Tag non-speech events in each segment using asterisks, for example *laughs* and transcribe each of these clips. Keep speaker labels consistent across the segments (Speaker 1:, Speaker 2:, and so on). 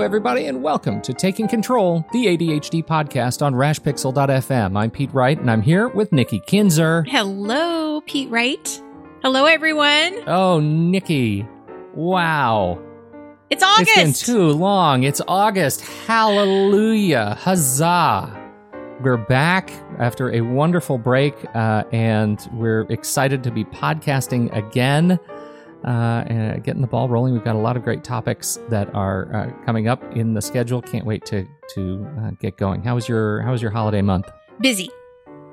Speaker 1: Hello, everybody, and welcome to Taking Control, the ADHD podcast on rashpixel.fm. I'm Pete Wright, and I'm here with Nikki Kinzer.
Speaker 2: Hello, Pete Wright. Hello, everyone.
Speaker 1: Oh, Nikki. Wow.
Speaker 2: It's August.
Speaker 1: It's been too long. It's August. Hallelujah. Huzzah. We're back after a wonderful break, uh, and we're excited to be podcasting again uh, and getting the ball rolling. We've got a lot of great topics that are uh, coming up in the schedule. Can't wait to to uh, get going. How was your How was your holiday month?
Speaker 2: Busy.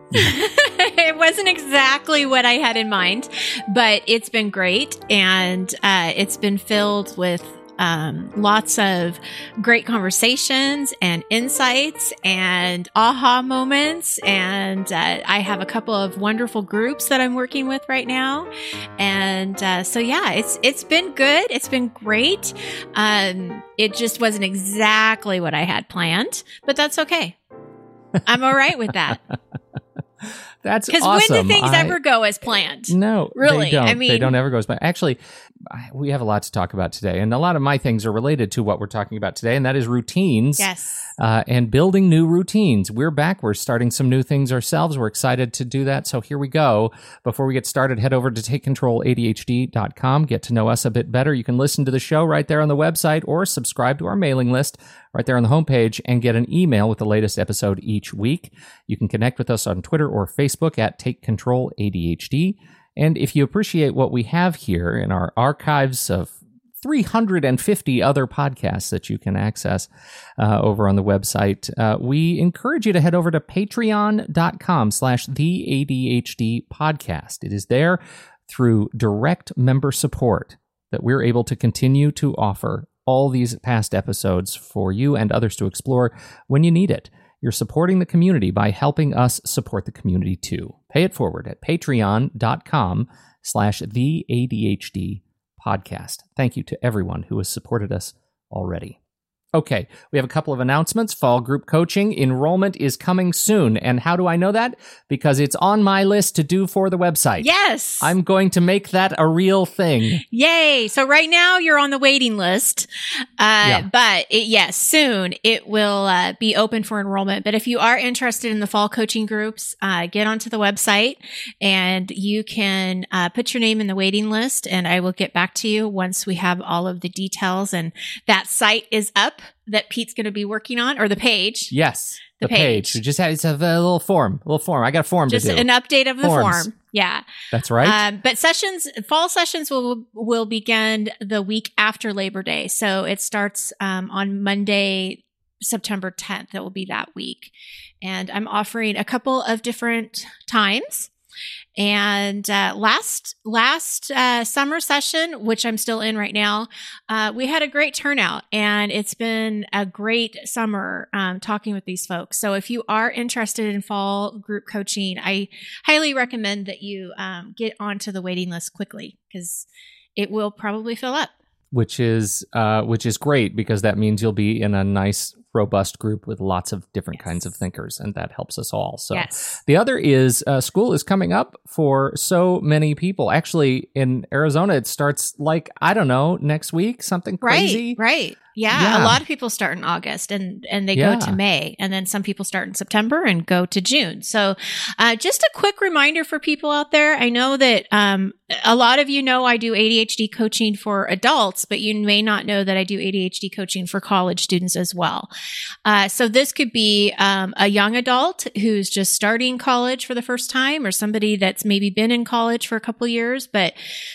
Speaker 2: *laughs* it wasn't exactly what I had in mind, but it's been great, and uh, it's been filled with um, lots of great conversations and insights and aha moments. And uh, I have a couple of wonderful groups that I'm working with right now. And uh, so, yeah, it's it's been good. It's been great. Um, it just wasn't exactly what I had planned, but that's okay. I'm all right with that. *laughs*
Speaker 1: That's
Speaker 2: because
Speaker 1: awesome.
Speaker 2: when do things
Speaker 1: I-
Speaker 2: ever go as planned?
Speaker 1: No,
Speaker 2: Really?
Speaker 1: They don't.
Speaker 2: I
Speaker 1: they don't ever go as planned. Actually, we have a lot to talk about today, and a lot of my things are related to what we're talking about today, and that is routines.
Speaker 2: Yes.
Speaker 1: uh, and building new routines. We're back. We're starting some new things ourselves. We're excited to do that. So here we go. Before we get started, head over to takecontroladhd.com. Get to know us a bit better. You can listen to the show right there on the website or subscribe to our mailing list right there on the homepage and get an email with the latest episode each week. You can connect with us on Twitter or Facebook at Take Control ADHD. And if you appreciate what we have here in our archives of 350 other podcasts that you can access uh, over on the website. Uh, we encourage you to head over to patreon.com slash the ADHD podcast. It is there through direct member support that we're able to continue to offer all these past episodes for you and others to explore when you need it. You're supporting the community by helping us support the community too. Pay it forward at patreon.com slash the ADHD podcast. Thank you to everyone who has supported us already. Okay, we have a couple of announcements. Fall group coaching enrollment is coming soon. And how do I know that? Because it's on my list to do for the website.
Speaker 2: Yes.
Speaker 1: I'm going to make that a real thing.
Speaker 2: Yay. So right now you're on the waiting list. Uh,
Speaker 1: Yeah.
Speaker 2: but it, yes, soon it will uh, be open for enrollment. But if you are interested in the fall coaching groups, uh, get onto the website and you can uh, put your name in the waiting list and I will get back to you once we have all of the details and that site is up that Pete's going to be working on or the page.
Speaker 1: Yes.
Speaker 2: The page.
Speaker 1: We just had it's a, little form, a little form. I got a form
Speaker 2: Just
Speaker 1: to do.
Speaker 2: an update of the
Speaker 1: Forms.
Speaker 2: form. Yeah.
Speaker 1: That's right.
Speaker 2: Um, but sessions, fall sessions will will begin the week after Labor Day. So it starts um, on Monday, September 10th. It will be that week, and I'm offering a couple of different times. And uh, last last uh, summer session, which I'm still in right now, uh, we had a great turnout, and it's been a great summer um, talking with these folks. So if you are interested in fall group coaching, I highly recommend that you um, get onto the waiting list quickly because it will probably fill up.
Speaker 1: which is uh, which is great because that means you'll be in a nice robust group with lots of different
Speaker 2: Yes.
Speaker 1: kinds of thinkers and that helps us all so
Speaker 2: yes.
Speaker 1: the other is uh, school is coming up for so many people actually in arizona it starts like i don't know next week something crazy
Speaker 2: Right, right. Yeah,
Speaker 1: Yeah.
Speaker 2: a lot of people start in August and and they
Speaker 1: Yeah.
Speaker 2: go to May, and then some people start in September and go to June. So, uh, just a quick reminder for people out there. I know that um, a lot of you know I do ADHD coaching for adults, but you may not know that I do ADHD coaching for college students as well. Uh, so this could be um, a young adult who's just starting college for the first time, or somebody that's maybe been in college for a couple years, but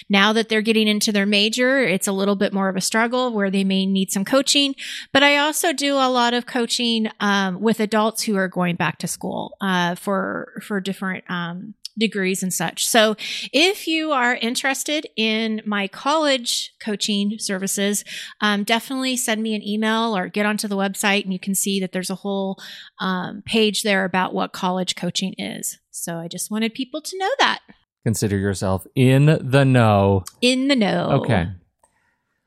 Speaker 2: now that they're getting into their major, it's a little bit more of a struggle where they may need some coaching. But I also do a lot of coaching um, with adults who are going back to school uh, for for different. Um, degrees and such. So if you are interested in my college coaching services, um, definitely send me an email or get onto the website and you can see that there's a whole um, page there about what college coaching is. So I just wanted people to know that
Speaker 1: consider yourself in the know
Speaker 2: in the know.
Speaker 1: okay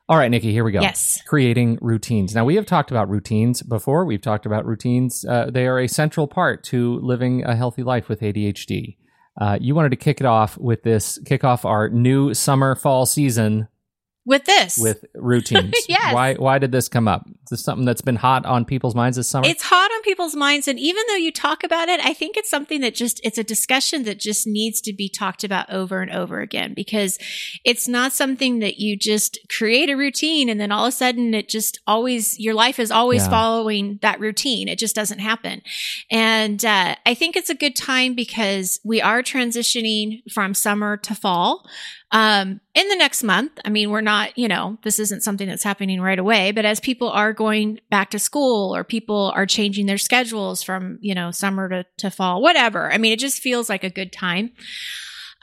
Speaker 1: all right nikki here we go
Speaker 2: Yes.
Speaker 1: creating routines. Now, we have talked about routines before. We've talked about routines. Uh, they are a central part to living a healthy life with ADHD. Uh, you wanted to kick it off with this, kick off our new summer fall season
Speaker 2: With this.
Speaker 1: with routines. *laughs*
Speaker 2: Yes.
Speaker 1: Why, why did this come up? Is this something that's been hot on people's minds this summer?
Speaker 2: It's hot on people's minds. And even though you talk about it, I think it's something that just, it's a discussion that just needs to be talked about over and over again because it's not something that you just create a routine and then all of a sudden it just always, your life is always
Speaker 1: Yeah.
Speaker 2: following that routine. It just doesn't happen. And uh, I think it's a good time because we are transitioning from summer to fall um, in the next month. I mean, we're not, you know, this isn't something that's happening right away, but as people are going back to school or people are changing their schedules from, you know, summer to, to fall, whatever. I mean, it just feels like a good time.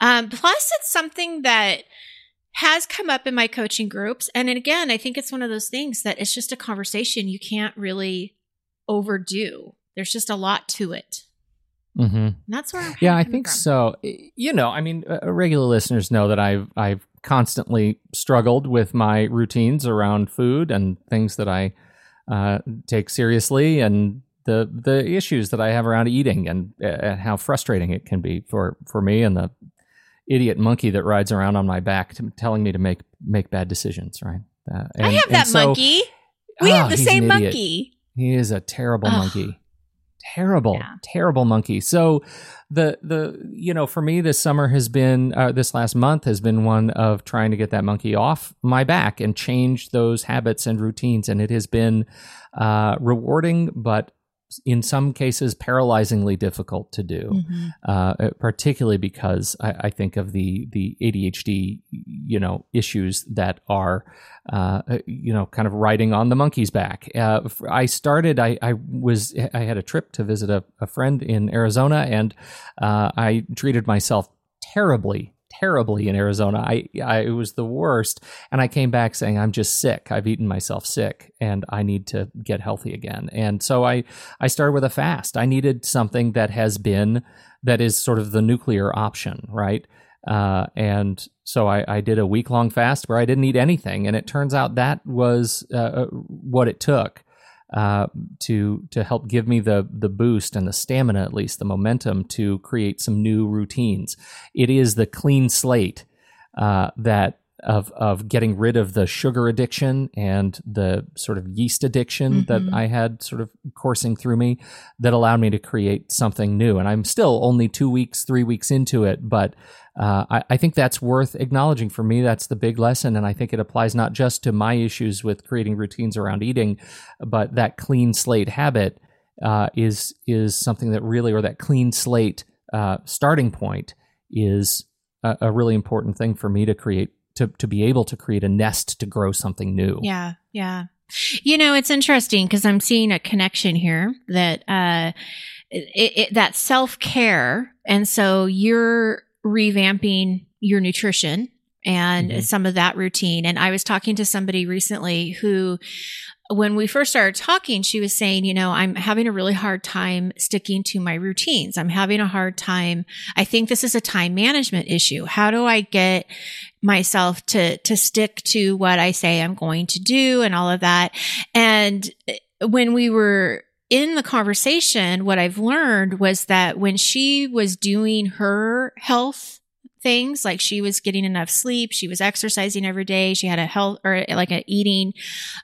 Speaker 2: Um, plus, it's something that has come up in my coaching groups. And again, I think it's one of those things that it's just a conversation you can't really overdo. There's just a lot to it.
Speaker 1: mm-hmm.
Speaker 2: And that's where I'm
Speaker 1: Yeah, I think
Speaker 2: from.
Speaker 1: so. You know, I mean, uh, regular listeners know that I've I've constantly struggled with my routines around food and things that I uh, take seriously, and the the issues that I have around eating, and, and how frustrating it can be for for me and the idiot monkey that rides around on my back, to, telling me to make make bad decisions. Right? Uh,
Speaker 2: I have that
Speaker 1: so-
Speaker 2: monkey. We
Speaker 1: Ah,
Speaker 2: have the same monkey.
Speaker 1: He is a terrible monkey. Terrible,
Speaker 2: Yeah.
Speaker 1: terrible monkey. So the the you know for me this summer has been uh, this last month has been one of trying to get that monkey off my back and change those habits and routines and it has been uh, rewarding but in some cases paralyzingly difficult to do
Speaker 2: Mm-hmm.
Speaker 1: uh, particularly because I, I think of the the ADHD, you know, issues that are, uh, you know, kind of riding on the monkey's back. Uh, I started. I, I was. I had a trip to visit a, a friend in Arizona, and uh, I treated myself terribly. Terribly in Arizona, I, I it was the worst, and I came back saying I'm just sick. I've eaten myself sick, and I need to get healthy again. And so I I started with a fast. I needed something that has been that is sort of the nuclear option, right? Uh, and so I, I did a week long fast where I didn't eat anything, and it turns out that was uh, what it took uh, to to help give me the the boost and the stamina, at least the momentum, to create some new routines. It is the clean slate uh, that of of getting rid of the sugar addiction and the sort of yeast addiction that
Speaker 2: Mhm.
Speaker 1: I had sort of coursing through me that allowed me to create something new. And I'm still only two weeks, three weeks into it, but uh, I, I think that's worth acknowledging. For me, that's the big lesson, and I think it applies not just to my issues with creating routines around eating, but that clean slate habit uh, is is something that really, or that clean slate uh, starting point is a, a really important thing for me to create to to be able to create a nest to grow something new.
Speaker 2: Yeah, yeah. You know, it's interesting because I'm seeing a connection here that uh, it, it, that self care, and so you're revamping your nutrition and
Speaker 1: Mhm.
Speaker 2: some of that routine. And I was talking to somebody recently who, when we first started talking, she was saying, you know, I'm having a really hard time sticking to my routines. I'm having a hard time. I think this is a time management issue. How do I get myself to to stick to what I say I'm going to do and all of that. And uh, when we were in the conversation, what I've learned was that when she was doing her health things, like she was getting enough sleep, she was exercising every day, she had a health or like an eating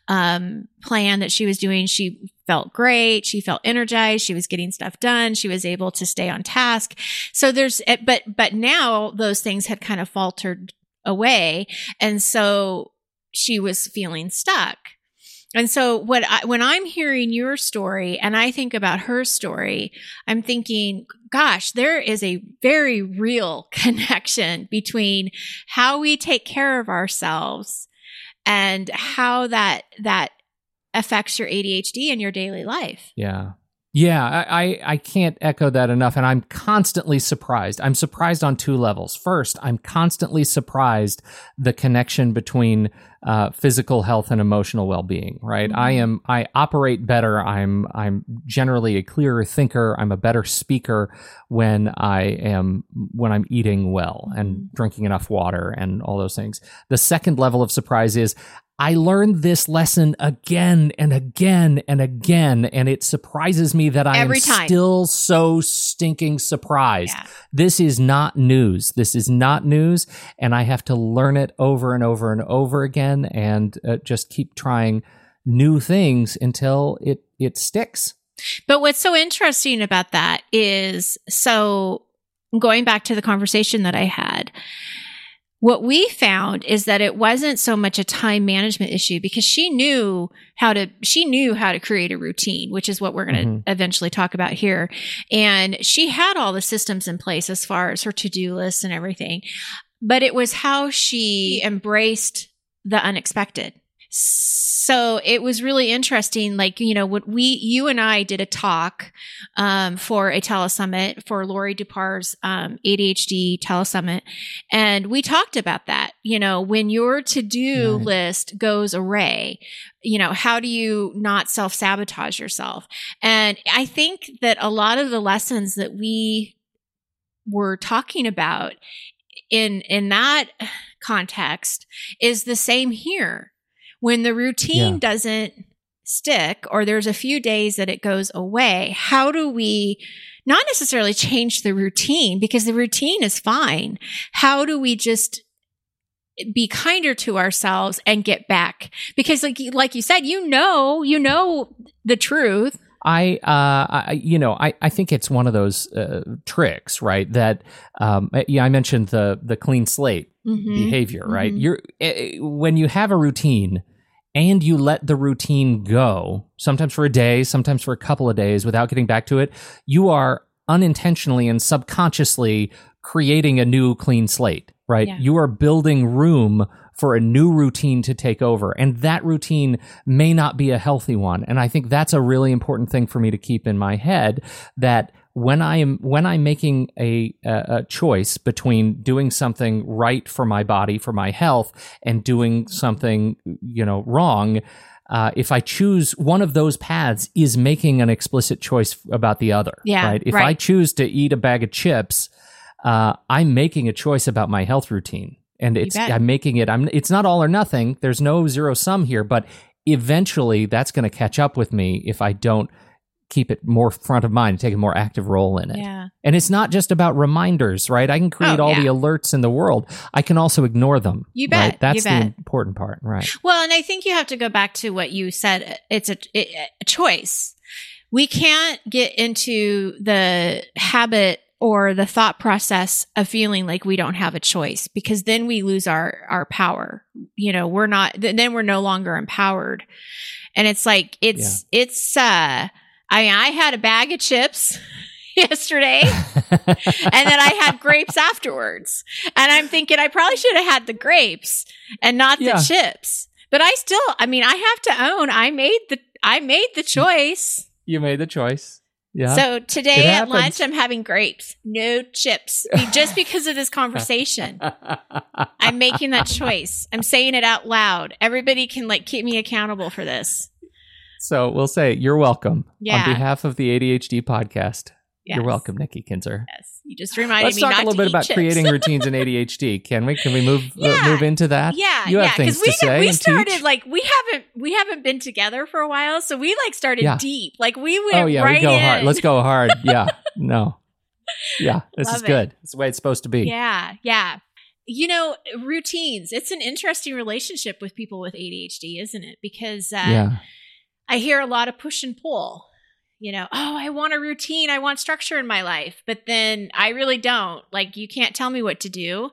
Speaker 2: um, plan that she was doing, she felt great, she felt energized, she was getting stuff done, she was able to stay on task. So there's, eh, but but now those things had kind of faltered away, and so she was feeling stuck. And so what I, when I'm hearing your story and I think about her story, I'm thinking, gosh, there is a very real *laughs* connection between how we take care of ourselves and how that that affects your ADHD in your daily life.
Speaker 1: Yeah. Yeah, I, I, I can't echo that enough. And I'm constantly surprised. I'm surprised on two levels. First, I'm constantly surprised the connection between uh, physical health and emotional well-being, right? I am I operate better. I'm I'm generally a clearer thinker. I'm a better speaker when I am when I'm eating well and
Speaker 2: Mhm.
Speaker 1: drinking enough water and all those things. The second level of surprise is I learned this lesson again and again and again, and it surprises me that I
Speaker 2: Every
Speaker 1: am
Speaker 2: time.
Speaker 1: still so stinking surprised.
Speaker 2: Yeah.
Speaker 1: This is not news. This is not news, and I have to learn it over and over and over again, and uh, just keep trying new things until it it sticks.
Speaker 2: But what's so interesting about that is so going back to the conversation that I had, what we found is that it wasn't so much a time management issue because she knew how to she knew how to create a routine which is what we're going to mm-hmm. eventually talk about here and she had all the systems in place as far as her to-do list and everything but it was how she embraced the unexpected so it was really interesting. Like, you know, what we, you and I did a talk, um, for a telesummit for Laurie Dupar's, um, ADHD telesummit. And we talked about that, you know, when your to do right. list goes array, you know, how do you not self sabotage yourself? And I think that a lot of the lessons that we were talking about in, in that context is the same here when the routine yeah. doesn't stick or there's a few days that it goes away, how do we not necessarily change the routine because the routine is fine? How do we just be kinder to ourselves and get back? Because like, like you said, you know, you know the truth.
Speaker 1: I, uh, I, you know, I, I think it's one of those uh, tricks, right? That, um, yeah, I mentioned the the clean slate mm-hmm. behavior, right? Mm-hmm. You're uh, when you have a routine, and you let the routine go, sometimes for a day, sometimes for a couple of days without getting back to it, you are unintentionally and subconsciously creating a new clean slate, right? Yeah. You are building room for a new routine to take over. And that routine may not be a healthy one. And I think that's a really important thing for me to keep in my head that when I am when I'm making a, a, choice between doing something right for my body for my health and doing something you know wrong, uh, if I choose one of those paths, is making an explicit choice about the other.
Speaker 2: Yeah,
Speaker 1: right. If right. I choose to eat a bag of chips, uh, I'm making a choice about my health routine, and it's I'm making it. I'm. It's not all or nothing. There's no zero sum here, but eventually that's going to catch up with me if I don't keep it more front of mind, take a more active role in it.
Speaker 2: Yeah.
Speaker 1: And it's not just about reminders, right? I can create oh, all yeah. the alerts in the world. I can also ignore them.
Speaker 2: You bet.
Speaker 1: Right? That's
Speaker 2: you
Speaker 1: bet. the important part, right?
Speaker 2: Well, and I think you have to go back to what you said. It's a, a choice. We can't get into the habit or the thought process of feeling like we don't have a choice because then we lose our our power. You know, we're not then we're no longer empowered. And it's like it's yeah. it's uh I mean, I had a bag of chips *laughs* yesterday *laughs* and then I had grapes afterwards. And I'm thinking I probably should have had the grapes and not yeah. the chips. But I still, I mean, I have to own I made the I made the choice.
Speaker 1: You made the choice. Yeah.
Speaker 2: So today at lunch I'm having grapes, no chips. Just because of this *laughs* conversation. I'm making that choice. I'm saying it out loud. Everybody can like keep me accountable for this.
Speaker 1: So we'll say you're welcome yeah. on behalf of the ADHD podcast. Yes. You're welcome, Nikki Kinzer.
Speaker 2: Yes, you just reminded
Speaker 1: Let's
Speaker 2: me.
Speaker 1: Let's talk
Speaker 2: a
Speaker 1: little bit about
Speaker 2: chips.
Speaker 1: creating *laughs* routines in ADHD. Can we? Can we move uh, yeah. uh, move into that?
Speaker 2: Yeah,
Speaker 1: you have
Speaker 2: yeah,
Speaker 1: things
Speaker 2: we,
Speaker 1: to say.
Speaker 2: We started
Speaker 1: teach.
Speaker 2: like we haven't we haven't been together for a while, so we like started yeah. deep. Like we went.
Speaker 1: Oh yeah,
Speaker 2: right
Speaker 1: we go
Speaker 2: in.
Speaker 1: hard. Let's go hard. *laughs* Yeah, no, yeah, this
Speaker 2: Love
Speaker 1: is good. It's the way it's supposed to be.
Speaker 2: Yeah, yeah. You know, routines. It's an interesting relationship with people with ADHD, isn't it? Because uh,
Speaker 1: yeah
Speaker 2: I hear a lot of push and pull. You know, oh, I want a routine. I want structure in my life. But then I really don't. Like, you can't tell me what to do.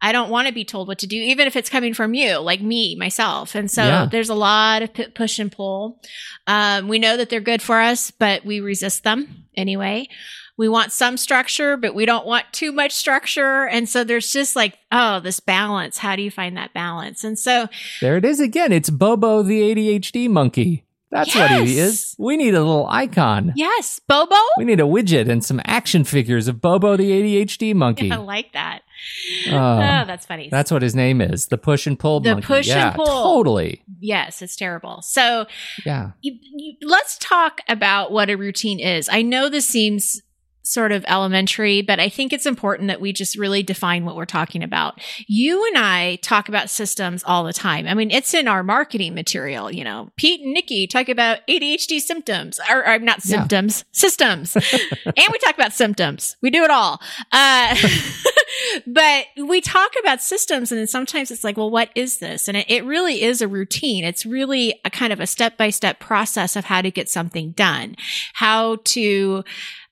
Speaker 2: I don't want to be told what to do, even if it's coming from you, like me, myself. And so yeah. there's a lot of p- push and pull. Um, we know that they're good for us, but we resist them anyway. We want some structure, but we don't want too much structure. And so there's just like, oh, this balance. How do you find that balance? And so
Speaker 1: there it is again. It's Bobo the ADHD monkey. That's yes. what he is. We need a little icon.
Speaker 2: Yes, Bobo.
Speaker 1: We need a widget and some action figures of Bobo the ADHD monkey. *laughs*
Speaker 2: I like that. Uh, oh, that's funny.
Speaker 1: That's what his name is. The push and pull
Speaker 2: the
Speaker 1: monkey.
Speaker 2: push
Speaker 1: yeah,
Speaker 2: and pull.
Speaker 1: Totally.
Speaker 2: Yes, it's terrible. So,
Speaker 1: yeah.
Speaker 2: You, you, let's talk about what a routine is. I know this seems sort of elementary, but I think it's important that we just really define what we're talking about. You and I talk about systems all the time. I mean, it's in our marketing material, you know. Pete and Nikki talk about ADHD symptoms, or, or not symptoms, yeah. systems. *laughs* and we talk about symptoms. We do it all. Uh, *laughs* but we talk about systems and then sometimes it's like, well, what is this? And it, it really is a routine. It's really a kind of a step by step process of how to get something done, how to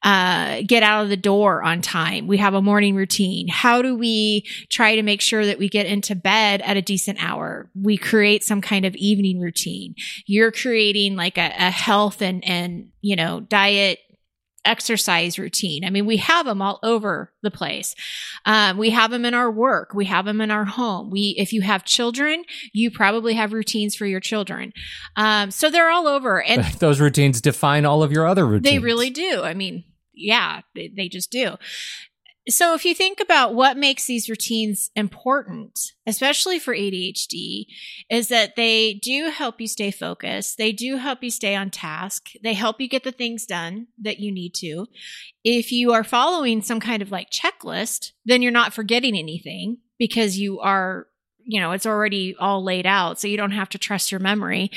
Speaker 2: uh, get out of the door on time. We have a morning routine. How do we try to make sure that we get into bed at a decent hour? We create some kind of evening routine. You're creating like a, a health and, and, you know, diet exercise routine. I mean, we have them all over the place. Um, we have them in our work. We have them in our home. We, if you have children, you probably have routines for your children. Um, so they're all over, and *laughs*
Speaker 1: those routines define all of your other routines.
Speaker 2: they really do. I mean, yeah, they, just do. So if you think about what makes these routines important, especially for ADHD, is that they do help you stay focused. They do help you stay on task. They help you get the things done that you need to. If you are following some kind of like checklist, then you're not forgetting anything because you are you know, it's already all laid out. So you don't have to trust your memory.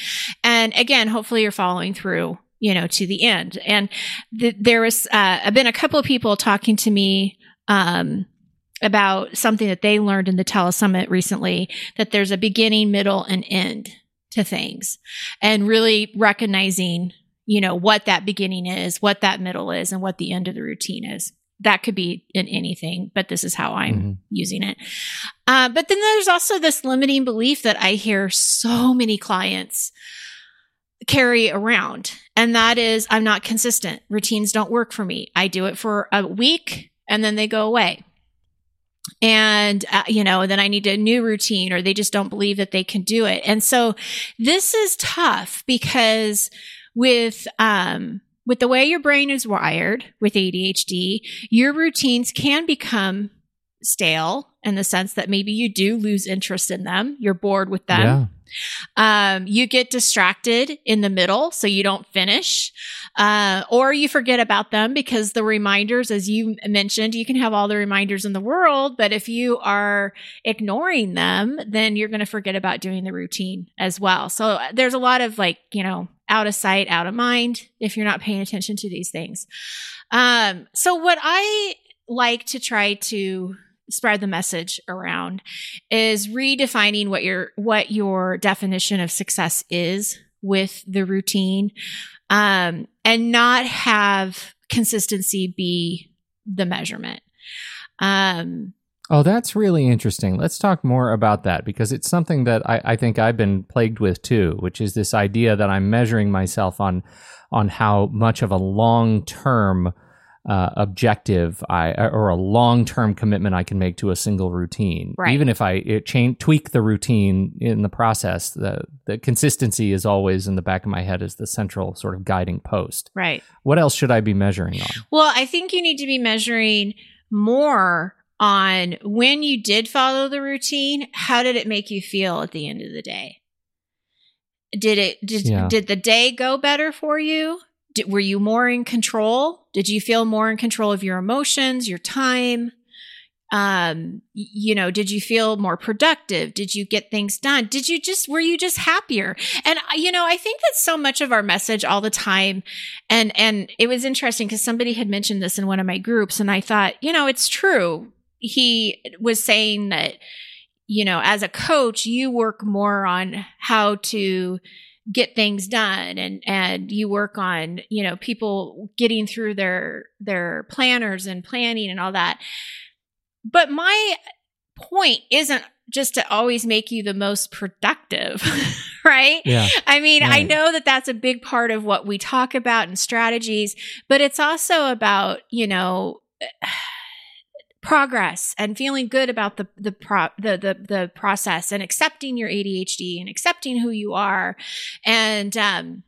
Speaker 2: And again, hopefully you're following through you know, to the end. And th- there was, uh, I've been a couple of people talking to me, um, about something that they learned in the telesummit recently that there's a beginning, middle, and end to things and really recognizing, you know, what that beginning is, what that middle is, and what the end of the routine is. That could be in anything, but this is how I'm
Speaker 1: Mhm.
Speaker 2: using it. Uh, but then there's also this limiting belief that I hear so many clients carry around, and that is I'm not consistent. Routines don't work for me. I do it for a week and then they go away. And, uh, you know, then I need a new routine or they just don't believe that they can do it. And so this is tough because with, um, with the way your brain is wired with ADHD, your routines can become stale in the sense that maybe you do lose interest in them. You're bored with them.
Speaker 1: Yeah.
Speaker 2: Um, you get distracted in the middle, so you don't finish, uh, or you forget about them because the reminders, as you mentioned, you can have all the reminders in the world, but if you are ignoring them, then you're going to forget about doing the routine as well. So uh, there's a lot of like, you know, out of sight, out of mind if you're not paying attention to these things. Um, so what I like to try to spread the message around is redefining what your what your definition of success is with the routine um, and not have consistency be the measurement um,
Speaker 1: Oh, that's really interesting. Let's talk more about that because it's something that I, I think I've been plagued with too, which is this idea that I'm measuring myself on on how much of a long term uh, objective I or a long term commitment I can make to a single routine.
Speaker 2: Right.
Speaker 1: Even if I it change, tweak the routine in the process, the the consistency is always in the back of my head as the central sort of guiding post.
Speaker 2: right
Speaker 1: What else should I be measuring on?
Speaker 2: well i think you need to be measuring more on when you did follow the routine how did it make you feel at the end of the day did it did,
Speaker 1: Yeah.
Speaker 2: did the day go better for you did, were you more in control? Did you feel more in control of your emotions your time? Um you know did you feel more productive? Did you get things done? Did you just were you just happier? And uh, you know i think that so much of our message all the time and and it was interesting because somebody had mentioned this in one of my groups and i thought you know it's true. He was saying that you know as a coach you work more on how to get things done and and you work on you know people getting through their their planners and planning and all that. But my point isn't just to always make you the most productive *laughs* right?
Speaker 1: Yeah.
Speaker 2: I mean, I know that that's a big part of what we talk about and strategies, but it's also about, you know, progress and feeling good about the the pro, the, the the process and accepting your ADHD and accepting who you are and um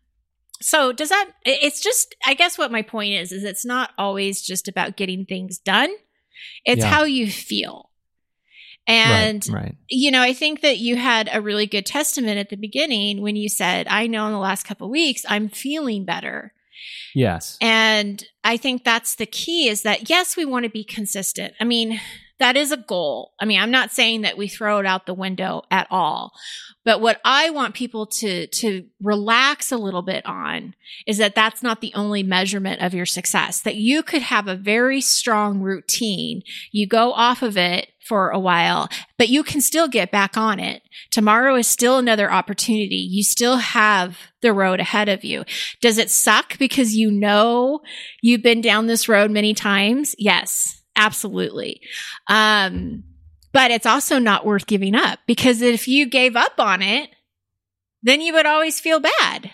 Speaker 2: so does that it's just I guess what my point is is it's not always just about getting things done. It's
Speaker 1: Yeah.
Speaker 2: how you feel. And
Speaker 1: right, right.
Speaker 2: you know, I think that you had a really good testament at the beginning when you said, I know in the last couple of weeks I'm feeling better.
Speaker 1: Yes.
Speaker 2: And I think that's the key is that yes, we want to be consistent. I mean, that is a goal. I mean, I'm not saying that we throw it out the window at all. But what I want people to, to relax a little bit on is that that's not the only measurement of your success, that you could have a very strong routine. You go off of it for a while, but you can still get back on it. Tomorrow is still another opportunity. You still have the road ahead of you. Does it suck because you know you've been down this road many times? Yes, absolutely. Um, but it's also not worth giving up because if you gave up on it, then you would always feel bad.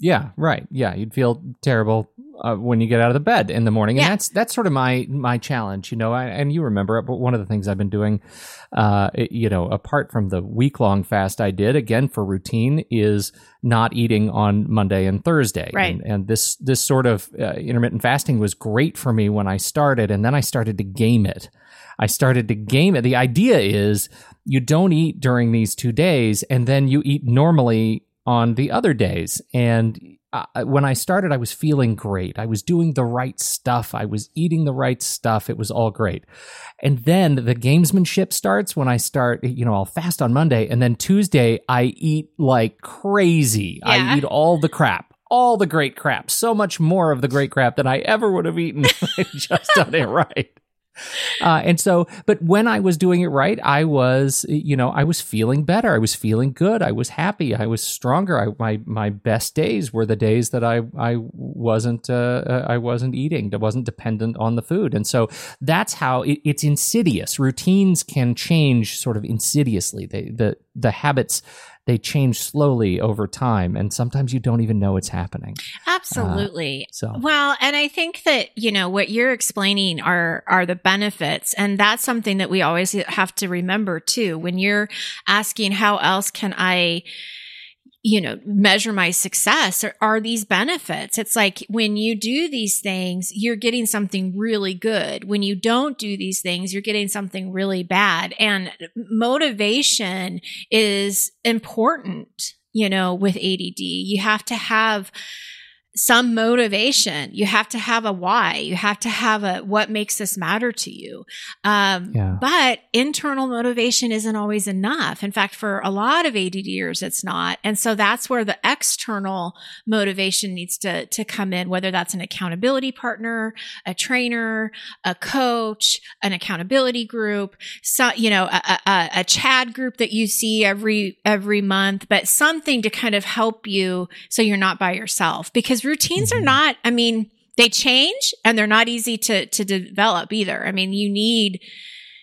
Speaker 1: Yeah, right. Yeah, you'd feel terrible uh, when you get out of the bed in the morning, and that's that's sort of my my challenge, you know. I, and you remember, it, but one of the things I've been doing, uh, you know, apart from the week long fast I did again for routine, is not eating on Monday and Thursday.
Speaker 2: Right.
Speaker 1: And, and this this sort of uh, intermittent fasting was great for me when I started, and then I started to game it. I started to game it. The idea is you don't eat during these two days, and then you eat normally on the other days. And uh, when I started, I was feeling great. I was doing the right stuff. I was eating the right stuff. It was all great. And then the gamesmanship starts when I start, you know, I'll fast on Monday, and then Tuesday, I eat like crazy.
Speaker 2: Yeah.
Speaker 1: I eat all the crap. All the great crap, so much more of the great crap than I ever would have eaten *laughs* if I just done it right. Uh, and so, but when I was doing it right, I was, you know, I was feeling better. I was feeling good. I was happy. I was stronger. I, my my best days were the days that I I wasn't uh, uh, I wasn't eating. I wasn't dependent on the food. And so that's how it, it's insidious. Routines can change sort of insidiously. They the the habits they change slowly over time, and sometimes you don't even know it's happening.
Speaker 2: Absolutely.
Speaker 1: Uh, so
Speaker 2: Well, and I think that, you know, what you're explaining are are the benefits and that's something that we always have to remember too. When you're asking how else can I you know, measure my success are, are these benefits. It's like when you do these things, you're getting something really good. When you don't do these things, you're getting something really bad. And motivation is important, you know, with ADD. You have to have some motivation. You have to have a why. You have to have a what makes this matter to you. Um,
Speaker 1: Yeah.
Speaker 2: But internal motivation isn't always enough. In fact, for a lot of ADDers, it's not. And so that's where the external motivation needs to, to come in, whether that's an accountability partner, a trainer, a coach, an accountability group, so, you know, a, a, a Chad group that you see every, every month, but something to kind of help you so you're not by yourself because routines are
Speaker 1: Mhm.
Speaker 2: not, I mean, they change and they're not easy to, to develop either. I mean, you need,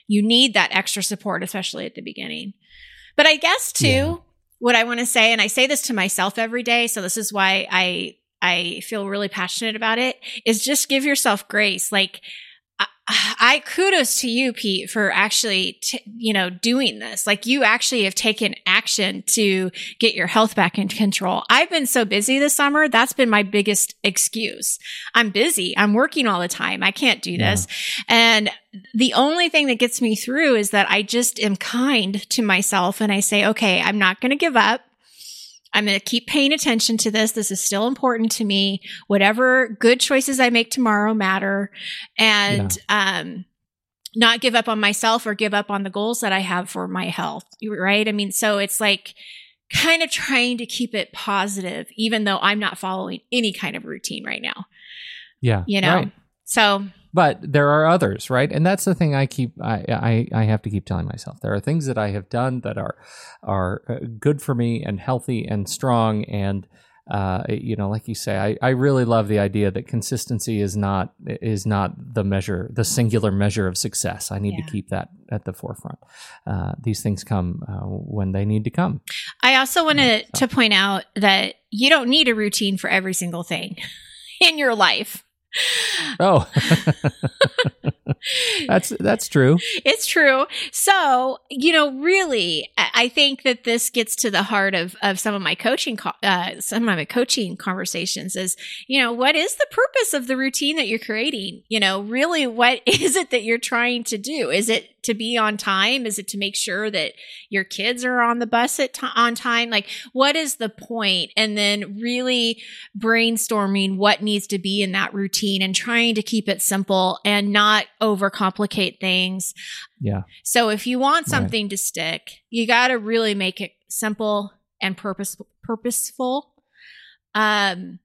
Speaker 2: you need that extra support, especially at the beginning. But I guess too,
Speaker 1: Yeah.
Speaker 2: what I want to say, and I say this to myself every day, so this is why I I feel really passionate about it, is just give yourself grace. Like I, kudos to you, Pete, for actually, t- you know, doing this. Like you actually have taken action to get your health back in control. I've been so busy this summer. That's been my biggest excuse. I'm busy. I'm working all the time. I can't do
Speaker 1: Yeah.
Speaker 2: this. And the only thing that gets me through is that I just am kind to myself and I say, okay, I'm not going to give up. I'm going to keep paying attention to this. This is still important to me. Whatever good choices I make tomorrow matter. And, um, not give up on myself or give up on the goals that I have for my health. Right. I mean, so it's like kind of trying to keep it positive, even though I'm not following any kind of routine right now,
Speaker 1: yeah,
Speaker 2: you know?
Speaker 1: right.
Speaker 2: So
Speaker 1: but there are others right and that's the thing i keep I, I i have to keep telling myself there are things that i have done that are are uh, good for me and healthy and strong and uh, you know, like you say, I, I really love the idea that consistency is not is not the measure, the singular measure of success. I need
Speaker 2: Yeah.
Speaker 1: to keep that at the forefront. Uh, these things come uh, when they need to come.
Speaker 2: I also wanted
Speaker 1: Yeah, so-
Speaker 2: to point out that you don't need a routine for every single thing *laughs* in your life.
Speaker 1: Oh, *laughs* that's that's true.
Speaker 2: It's true. So, you know, really, I think that this gets to the heart of, of some of my coaching, uh, some of my coaching conversations is, you know, what is the purpose of the routine that you're creating? You know, really, what *laughs* is it that you're trying to do? Is it to be on time? Is it to make sure that your kids are on the bus at t- on time? Like, what is the point? And then really brainstorming what needs to be in that routine and trying to keep it simple and not overcomplicate things.
Speaker 1: Yeah.
Speaker 2: So if you want something right. to stick, you got to really make it simple and purpose purposeful. Um,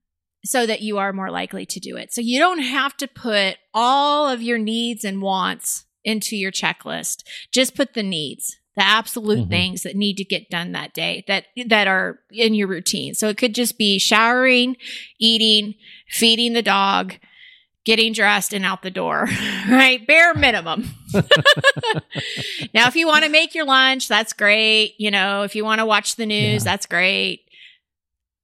Speaker 2: so that you are more likely to do it. So you don't have to put all of your needs and wants into your checklist. Just put the needs, the absolute mm-hmm. things that need to get done that day that that are in your routine. So it could just be showering, eating, feeding the dog, getting dressed and out the door, *laughs* right? Bare minimum. *laughs* now, if you want to make your lunch, that's great. You know, if you want to watch the news, yeah. that's great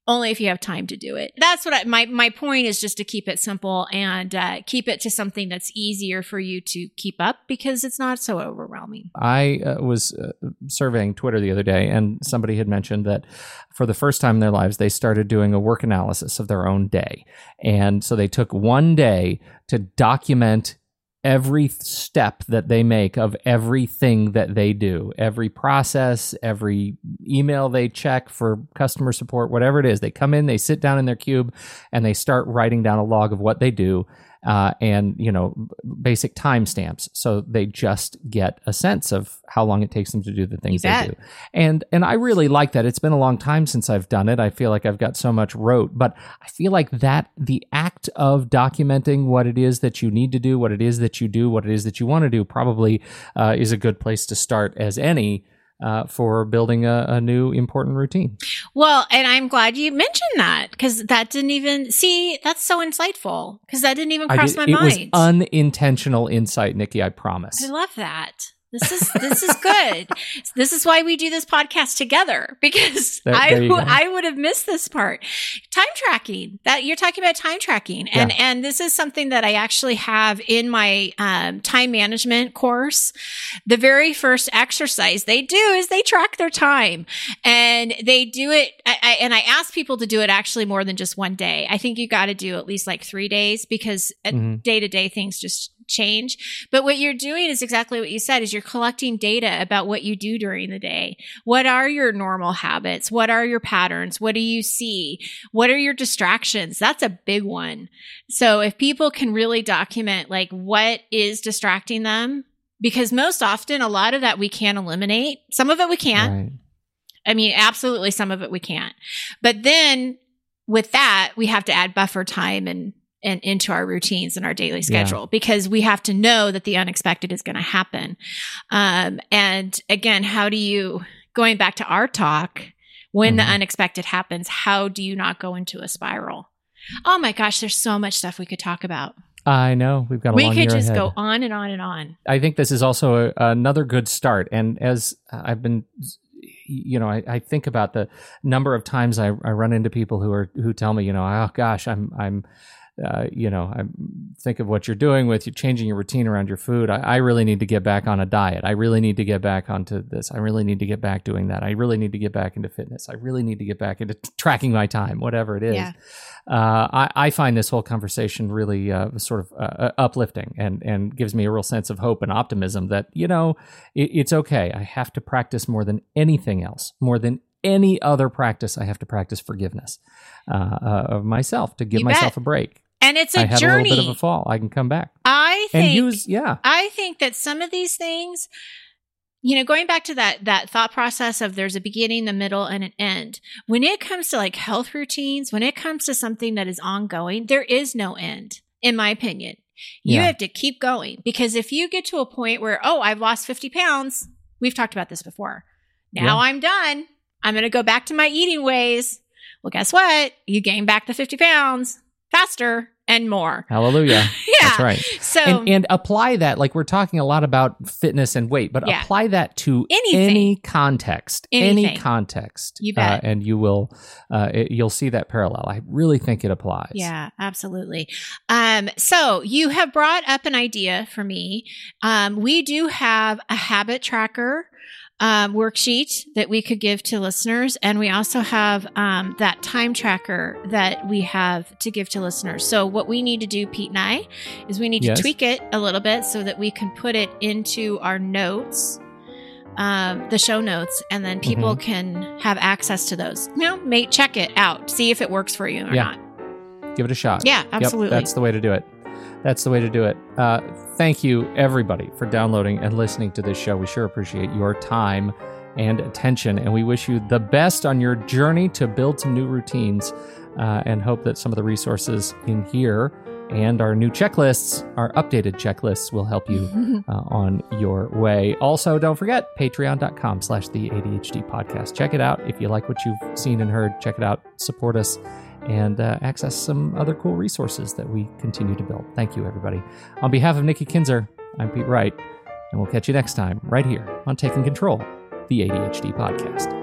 Speaker 2: only if you have time to do it. That's what I, my my point is just to keep it simple and uh, keep it to something that's easier for you to keep up because it's not so overwhelming.
Speaker 1: I uh, was uh, surveying Twitter the other day, and somebody had mentioned that for the first time in their lives, they started doing a work analysis of their own day, and so they took one day to document every step that they make of everything that they do, every process, every email they check for customer support, whatever it is. They come in, they sit down in their cube, and they start writing down a log of what they do uh, and you know basic timestamps, so they just get a sense of how long it takes them to do the things they do. And and I really like that. It's been a long time since I've done it. I feel like I've got so much rote, but I feel like that the act of documenting what it is that you need to do, what it is that you do, what it is that you want to do, probably uh, is a good place to start as any uh, for building a, a, new important routine.
Speaker 2: Well, and I'm glad you mentioned that because that didn't even see. That's so insightful because that didn't even cross did, my
Speaker 1: it
Speaker 2: mind.
Speaker 1: It was unintentional insight, Nikki. I promise.
Speaker 2: I love that. This is this is good. *laughs* this is why we do this podcast together because there, I there I would have missed this part. Time tracking. That you're talking about time tracking, and yeah. and this is something that I actually have in my um, time management course. The very first exercise they do is they track their time, and they do it. I, I, and I ask people to do it actually more than just one day. I think you got to do at least like three days because day to day things just change. But what you're doing is exactly what you said is you're collecting data about what you do during the day. What are your normal habits? What are your patterns? What do you see? What are your distractions? That's a big one. So if people can really document like what is distracting them, because most often a lot of that we can't eliminate. Some of it we can't. Right. I mean, absolutely some of it we can't. But then with that, we have to add buffer time and and into our routines and our daily schedule yeah. because we have to know that the unexpected is going to happen. Um, and again, how do you, going back to our talk, when mm-hmm. the unexpected happens, how do you not go into a spiral? Oh my gosh, there's so much stuff we could talk about.
Speaker 1: I know we've got. A
Speaker 2: we could just
Speaker 1: ahead.
Speaker 2: go on and on and on.
Speaker 1: I think this is also a, another good start. And as I've been you know, I, I, think about the number of times I, I run into people who are who tell me, you know, oh gosh, I'm I'm uh, you know, I think of what you're doing with you changing your routine around your food. I, I, really need to get back on a diet. I really need to get back onto this. I really need to get back doing that. I really need to get back into fitness. I really need to get back into t- tracking my time, whatever it is. Yeah. Uh, I, I, find this whole conversation really uh, sort of uh, uh, uplifting and, and gives me a real sense of hope and optimism that, you know, it, it's okay. I have to practice more than anything else, more than any other practice, I have to practice forgiveness uh, uh, of myself to give you myself bet. a break.
Speaker 2: And it's a
Speaker 1: I had
Speaker 2: journey.
Speaker 1: a little bit of a fall. I can come back.
Speaker 2: I think.
Speaker 1: And use, yeah.
Speaker 2: I think that some of these things, you know, going back to that that thought process of there's a beginning, the middle, and an end. When it comes to like health routines, when it comes to something that is ongoing, there is no end, in my opinion. You yeah. have to keep going because if you get to a point where, oh, I've lost 50 pounds, we've talked about this before. Now yeah. I'm done. I'm going to go back to my eating ways. Well, guess what? You gain back the 50 pounds faster and more.
Speaker 1: Hallelujah. *laughs*
Speaker 2: yeah.
Speaker 1: That's right.
Speaker 2: So
Speaker 1: and, and, apply that, like we're talking a lot about fitness and weight, but yeah. apply that to
Speaker 2: Anything.
Speaker 1: any context,
Speaker 2: Anything.
Speaker 1: any context.
Speaker 2: You bet.
Speaker 1: Uh, and you will, uh, it, you'll see that parallel. I really think it applies.
Speaker 2: Yeah, absolutely. Um, so you have brought up an idea for me. Um, we do have a habit tracker um, worksheet that we could give to listeners. And we also have um, that time tracker that we have to give to listeners. So, what we need to do, Pete and I, is we need
Speaker 1: Yes.
Speaker 2: to tweak it a little bit so that we can put it into our notes. Um, the show notes, and then people can have access to those. You know, may check it out, see if it works for you or
Speaker 1: Yeah.
Speaker 2: not.
Speaker 1: Give it a shot.
Speaker 2: Yeah,
Speaker 1: Yep,
Speaker 2: absolutely.
Speaker 1: that's the way to do it. That's the way to do it. Uh, thank you, everybody, for downloading and listening to this show. We sure appreciate your time and attention, and we wish you the best on your journey to build some new routines uh, and hope that some of the resources in here and our new checklists, our updated checklists, will help you *laughs* uh, on your way. Also, don't forget patreon.com slash the ADHD podcast. Check it out. If you like what you've seen and heard, check it out. Support us and uh, access some other cool resources that we continue to build. Thank you, everybody. On behalf of Nikki Kinzer, I'm Pete Wright, and we'll catch you next time right here on Taking Control, the ADHD podcast.